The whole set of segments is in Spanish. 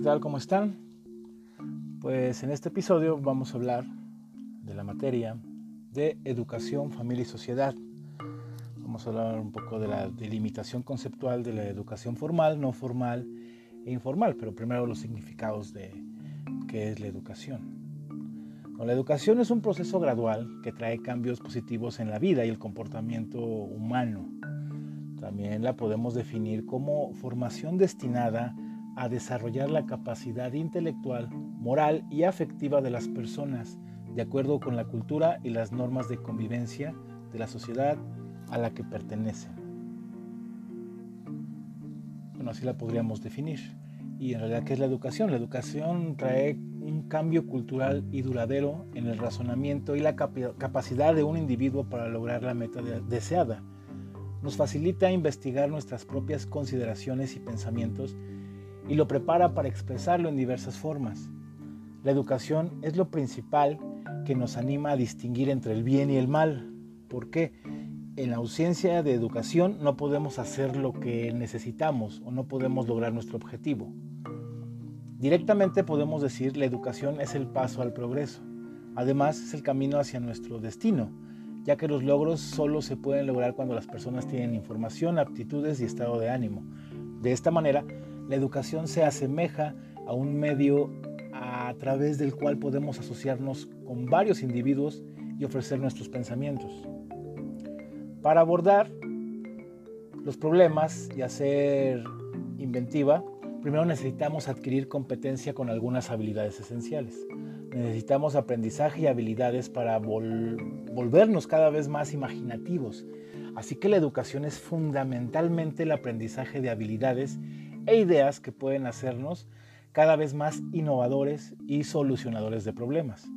¿qué tal? ¿Cómo están? Pues en este episodio vamos a hablar de la materia de educación, familia y sociedad. Vamos a hablar un poco de la delimitación conceptual de la educación formal, no formal e informal, pero primero los significados de qué es la educación. la educación es un proceso gradual que trae cambios positivos en la vida y el comportamiento humano. También la podemos definir como formación destinada a a desarrollar la capacidad intelectual, moral y afectiva de las personas, de acuerdo con la cultura y las normas de convivencia de la sociedad a la que pertenecen. Bueno, así la podríamos definir. Y en realidad, ¿qué es la educación? La educación trae un cambio cultural y duradero en el razonamiento y la capacidad de un individuo para lograr la meta deseada. Nos facilita investigar nuestras propias consideraciones y pensamientos y lo prepara para expresarlo en diversas formas. La educación es lo principal que nos anima a distinguir entre el bien y el mal, porque en ausencia de educación no podemos hacer lo que necesitamos o no podemos lograr nuestro objetivo. Directamente podemos decir la educación es el paso al progreso. Además es el camino hacia nuestro destino, ya que los logros solo se pueden lograr cuando las personas tienen información, aptitudes y estado de ánimo. De esta manera, la educación se asemeja a un medio a través del cual podemos asociarnos con varios individuos y ofrecer nuestros pensamientos. Para abordar los problemas y hacer inventiva, primero necesitamos adquirir competencia con algunas habilidades esenciales. Necesitamos aprendizaje y habilidades para volvernos cada vez más imaginativos. Así que la educación es fundamentalmente el aprendizaje de habilidades e ideas que pueden hacernos cada vez más innovadores y solucionadores de problemas.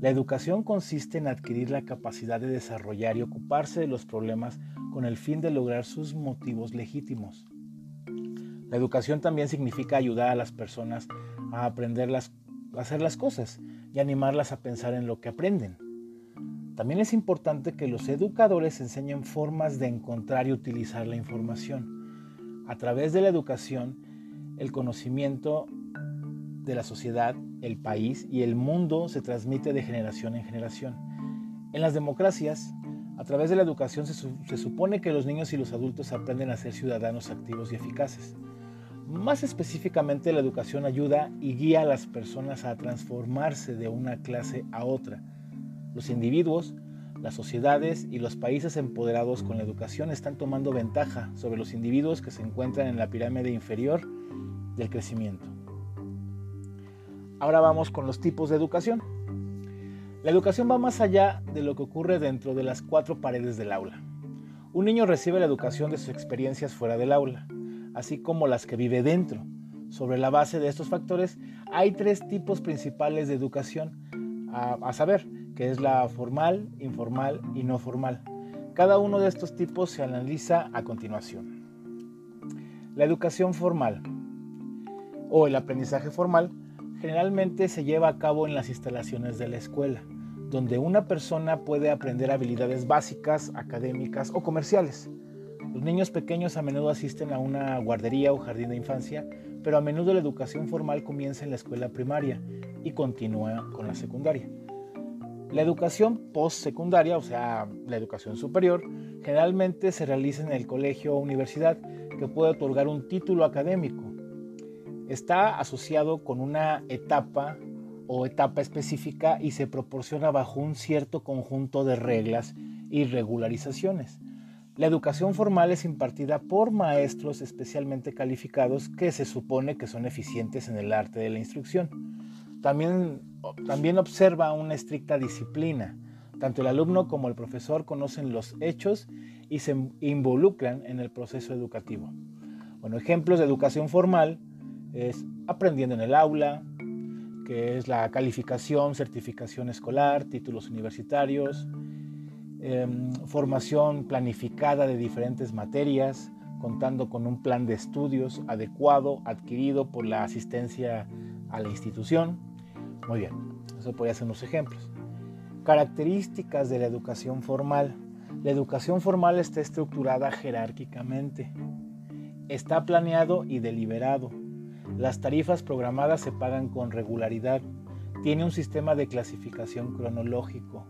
La educación consiste en adquirir la capacidad de desarrollar y ocuparse de los problemas con el fin de lograr sus motivos legítimos. La educación también significa ayudar a las personas a aprender a hacer las cosas y animarlas a pensar en lo que aprenden. También es importante que los educadores enseñen formas de encontrar y utilizar la información a través de la educación, el conocimiento de la sociedad, el país y el mundo se transmite de generación en generación. En las democracias, a través de la educación se, supone que los niños y los adultos aprenden a ser ciudadanos activos y eficaces. Más específicamente, la educación ayuda y guía a las personas a transformarse de una clase a otra. Los individuos las sociedades y los países empoderados con la educación están tomando ventaja sobre los individuos que se encuentran en la pirámide inferior del crecimiento. Ahora vamos con los tipos de educación. La educación va más allá de lo que ocurre dentro de las cuatro paredes del aula. Un niño recibe la educación de sus experiencias fuera del aula, así como las que vive dentro. Sobre la base de estos factores hay tres tipos principales de educación, a, a saber, que es la formal, informal y no formal. Cada uno de estos tipos se analiza a continuación. La educación formal o el aprendizaje formal generalmente se lleva a cabo en las instalaciones de la escuela, donde una persona puede aprender habilidades básicas, académicas o comerciales. Los niños pequeños a menudo asisten a una guardería o jardín de infancia, pero a menudo la educación formal comienza en la escuela primaria y continúa con la secundaria. La educación postsecundaria, o sea, la educación superior, generalmente se realiza en el colegio o universidad que puede otorgar un título académico. Está asociado con una etapa o etapa específica y se proporciona bajo un cierto conjunto de reglas y regularizaciones. La educación formal es impartida por maestros especialmente calificados que se supone que son eficientes en el arte de la instrucción. También también observa una estricta disciplina. Tanto el alumno como el profesor conocen los hechos y se involucran en el proceso educativo. Bueno, ejemplos de educación formal es aprendiendo en el aula, que es la calificación, certificación escolar, títulos universitarios, em, formación planificada de diferentes materias, contando con un plan de estudios adecuado adquirido por la asistencia a la institución muy bien, eso podría ser unos ejemplos. Características de la educación formal. La educación formal está estructurada jerárquicamente. Está planeado y deliberado. Las tarifas programadas se pagan con regularidad. Tiene un sistema de clasificación cronológico.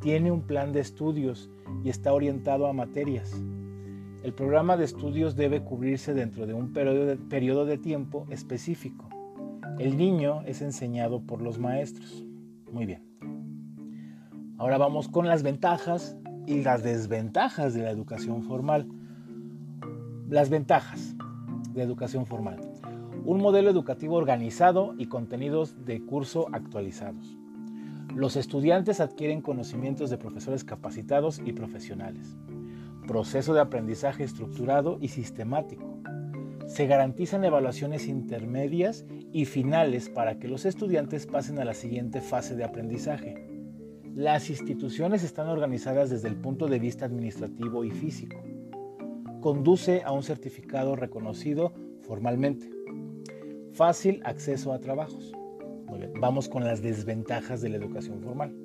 Tiene un plan de estudios y está orientado a materias. El programa de estudios debe cubrirse dentro de un periodo de, tiempo específico. El niño es enseñado por los maestros. Muy bien. Ahora vamos con las ventajas y las desventajas de la educación formal. Las ventajas de educación formal. Un modelo educativo organizado y contenidos de curso actualizados. Los estudiantes adquieren conocimientos de profesores capacitados y profesionales proceso de aprendizaje estructurado y sistemático. Se garantizan evaluaciones intermedias y finales para que los estudiantes pasen a la siguiente fase de aprendizaje. Las instituciones están organizadas desde el punto de vista administrativo y físico. Conduce a un certificado reconocido formalmente. Fácil acceso a trabajos. vamos con las desventajas de la educación formal.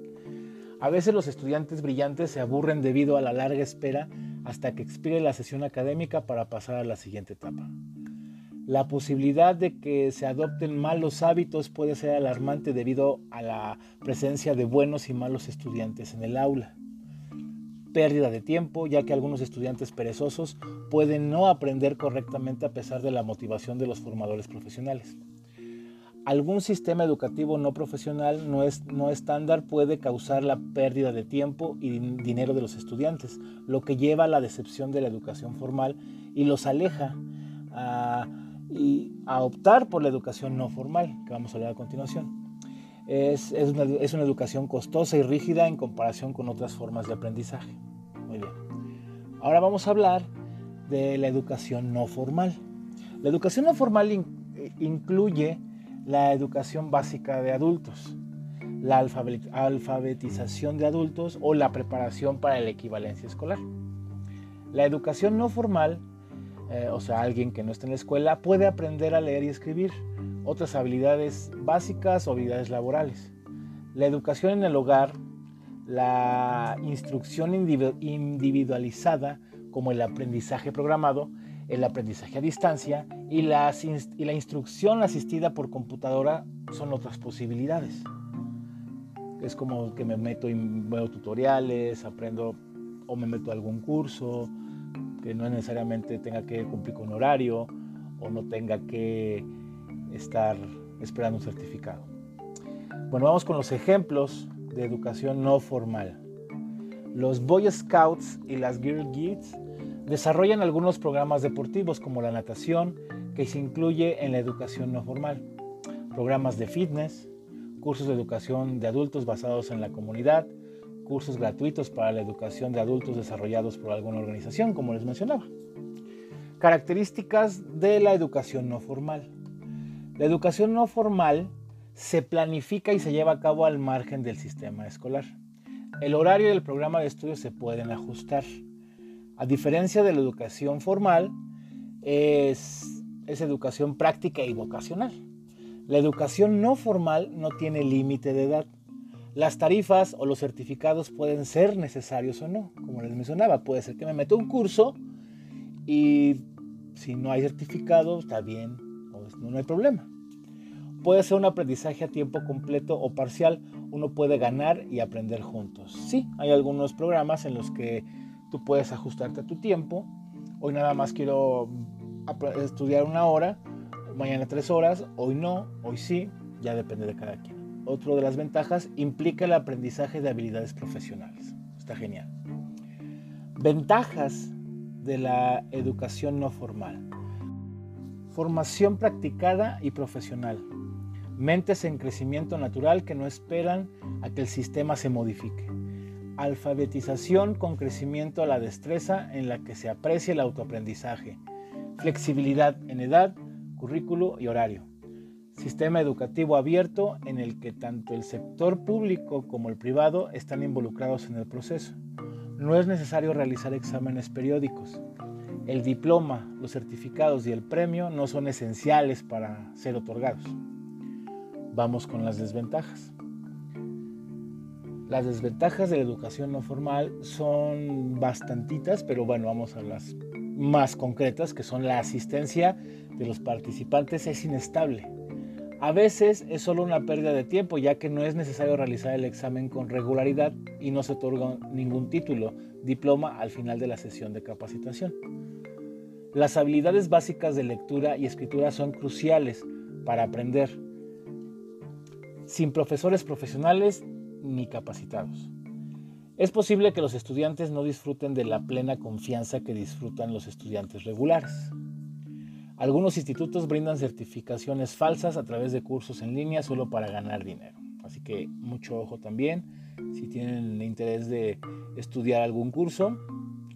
A veces los estudiantes brillantes se aburren debido a la larga espera hasta que expire la sesión académica para pasar a la siguiente etapa. La posibilidad de que se adopten malos hábitos puede ser alarmante debido a la presencia de buenos y malos estudiantes en el aula. Pérdida de tiempo, ya que algunos estudiantes perezosos pueden no aprender correctamente a pesar de la motivación de los formadores profesionales. Algún sistema educativo no profesional no, es, no estándar puede causar la pérdida de tiempo y dinero de los estudiantes, lo que lleva a la decepción de la educación formal y los aleja a, y a optar por la educación no formal, que vamos a hablar a continuación. Es, es, una, es una educación costosa y rígida en comparación con otras formas de aprendizaje. Muy bien. Ahora vamos a hablar de la educación no formal. La educación no formal eh, incluye la educación básica de adultos, la alfabetización de adultos o la preparación para la equivalencia escolar. La educación no formal, eh, o sea, alguien que no está en la escuela, puede aprender a leer y escribir, otras habilidades básicas o habilidades laborales. La educación en el hogar, la instrucción individualizada, como el aprendizaje programado, el aprendizaje a distancia y la, instrucción asistida por computadora son otras posibilidades. Es como que me meto y veo tutoriales, aprendo o me meto a algún curso, que no necesariamente tenga que cumplir con horario o no tenga que estar esperando un certificado. Bueno, vamos con los ejemplos de educación no formal. Los Boy Scouts y las Girl Guides Desarrollan algunos programas deportivos como la natación, que se incluye en la educación no formal, programas de fitness, cursos de educación de adultos basados en la comunidad, cursos gratuitos para la educación de adultos desarrollados por alguna organización, como les mencionaba. Características de la educación no formal. La educación no formal se planifica y se lleva a cabo al margen del sistema escolar. El horario y el programa de estudio se pueden ajustar. A diferencia de la educación formal, es, educación práctica y vocacional. La educación no formal no tiene límite de edad. Las tarifas o los certificados pueden ser necesarios o no. Como les mencionaba, puede ser que me meta un curso y si no hay certificado, está bien, no hay problema. Puede ser un aprendizaje a tiempo completo o parcial. Uno puede ganar y aprender juntos. Sí, hay algunos programas en los que Tú puedes ajustarte a tu tiempo. Hoy nada más quiero estudiar una hora, mañana tres horas, hoy no, hoy sí, ya depende de cada quien. Otro de las ventajas implica el aprendizaje de habilidades profesionales. Está genial. Ventajas de la educación no formal. Formación practicada y profesional. Mentes en crecimiento natural que no esperan a que el sistema se modifique alfabetización con crecimiento a la destreza en la que se aprecia el autoaprendizaje, flexibilidad en edad, currículo y horario, sistema educativo abierto en el que tanto el sector público como el privado están involucrados en el proceso. No es necesario realizar exámenes periódicos. El diploma, los certificados y el premio no son esenciales para ser otorgados. Vamos con las desventajas. Las desventajas de la educación no formal son bastantitas, pero bueno, vamos a las más concretas, que son la asistencia de los participantes, es inestable. A veces es solo una pérdida de tiempo, ya que no es necesario realizar el examen con regularidad y no se otorga ningún título, diploma al final de la sesión de capacitación. Las habilidades básicas de lectura y escritura son cruciales para aprender, sin profesores profesionales ni capacitados. Es posible que los estudiantes no disfruten de la plena confianza que disfrutan los estudiantes regulares. Algunos institutos brindan certificaciones falsas a través de cursos en línea solo para ganar dinero. Así que mucho ojo también. Si tienen interés de estudiar algún curso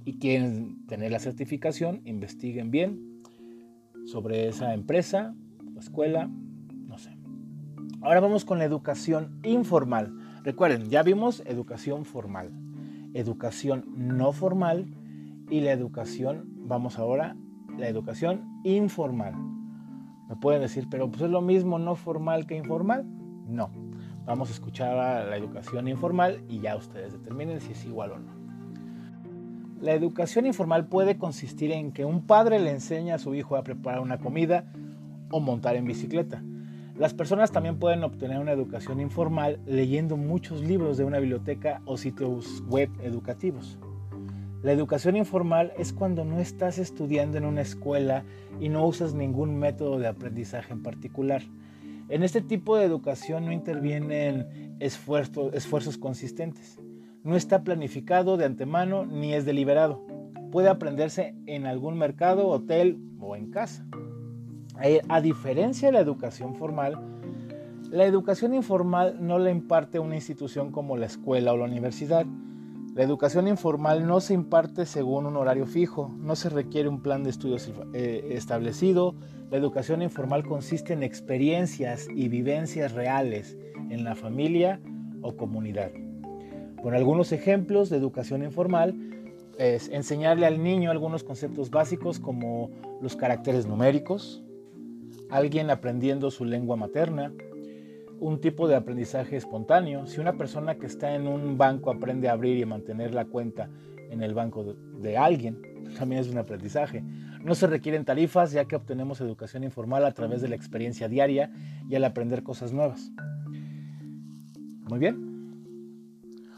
y quieren tener la certificación, investiguen bien sobre esa empresa o escuela, no sé. Ahora vamos con la educación informal. Recuerden, ya vimos educación formal, educación no formal y la educación, vamos ahora, la educación informal. Me pueden decir, pero pues es lo mismo no formal que informal. No, vamos a escuchar a la educación informal y ya ustedes determinen si es igual o no. La educación informal puede consistir en que un padre le enseña a su hijo a preparar una comida o montar en bicicleta las personas también pueden obtener una educación informal leyendo muchos libros de una biblioteca o sitios web educativos. La educación informal es cuando no estás estudiando en una escuela y no usas ningún método de aprendizaje en particular. En este tipo de educación no intervienen esfuerzos, consistentes. No está planificado de antemano ni es deliberado. Puede aprenderse en algún mercado, hotel o en casa. Eh, a diferencia de la educación formal, la educación informal no la imparte una institución como la escuela o la universidad. La educación informal no se imparte según un horario fijo, no se requiere un plan de estudios eh, establecido. La educación informal consiste en experiencias y vivencias reales en la familia o comunidad. Con algunos ejemplos de educación informal es enseñarle al niño algunos conceptos básicos como los caracteres numéricos, alguien aprendiendo su lengua materna, un tipo de aprendizaje espontáneo. Si una persona que está en un banco aprende a abrir y mantener la cuenta en el banco de, alguien, también es un aprendizaje. No se requieren tarifas ya que obtenemos educación informal a través de la experiencia diaria y al aprender cosas nuevas. Muy bien.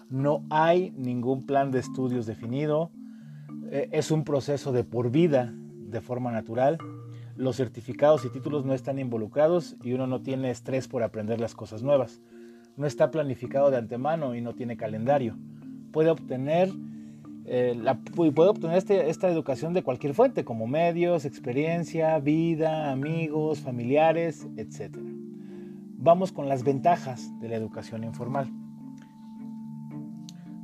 No hay ningún plan de estudios definido. Eh, es un proceso de por vida de forma natural los certificados y títulos no están involucrados y uno no tiene estrés por aprender las cosas nuevas. No está planificado de antemano y no tiene calendario. Puede obtener, eh, puede obtener este, esta educación de cualquier fuente, como medios, experiencia, vida, amigos, familiares, etc. Vamos con las ventajas de la educación informal.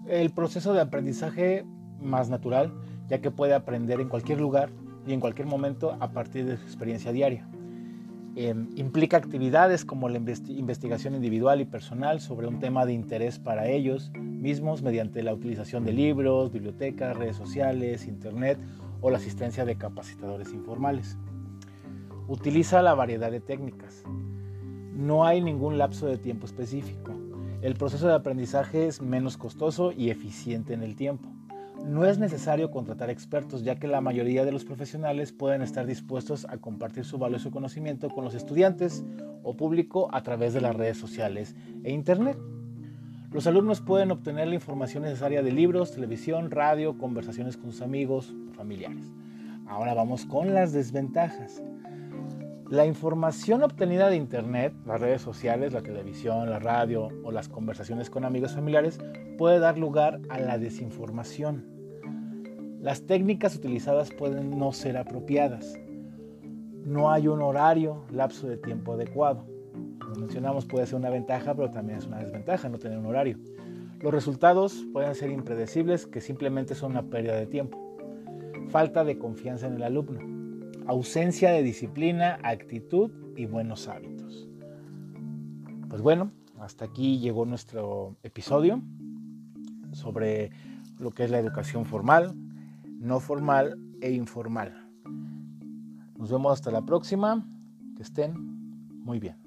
El proceso de aprendizaje más natural, ya que puede aprender en cualquier lugar y en cualquier momento a partir de su experiencia diaria. Em, implica actividades como la investigación individual y personal sobre un tema de interés para ellos mismos mediante la utilización de libros, bibliotecas, redes sociales, internet o la asistencia de capacitadores informales. Utiliza la variedad de técnicas. No hay ningún lapso de tiempo específico. El proceso de aprendizaje es menos costoso y eficiente en el tiempo. No es necesario contratar expertos, ya que la mayoría de los profesionales pueden estar dispuestos a compartir su valioso conocimiento con los estudiantes o público a través de las redes sociales e Internet. Los alumnos pueden obtener la información necesaria de libros, televisión, radio, conversaciones con sus amigos familiares. Ahora vamos con las desventajas. La información obtenida de Internet, las redes sociales, la televisión, la radio o las conversaciones con amigos familiares puede dar lugar a la desinformación. Las técnicas utilizadas pueden no ser apropiadas. No hay un horario, lapso de tiempo adecuado. Como mencionamos, puede ser una ventaja, pero también es una desventaja no tener un horario. Los resultados pueden ser impredecibles, que simplemente son una pérdida de tiempo. Falta de confianza en el alumno. Ausencia de disciplina, actitud y buenos hábitos. Pues bueno, hasta aquí llegó nuestro episodio sobre lo que es la educación formal, no formal e informal. Nos vemos hasta la próxima. Que estén muy bien.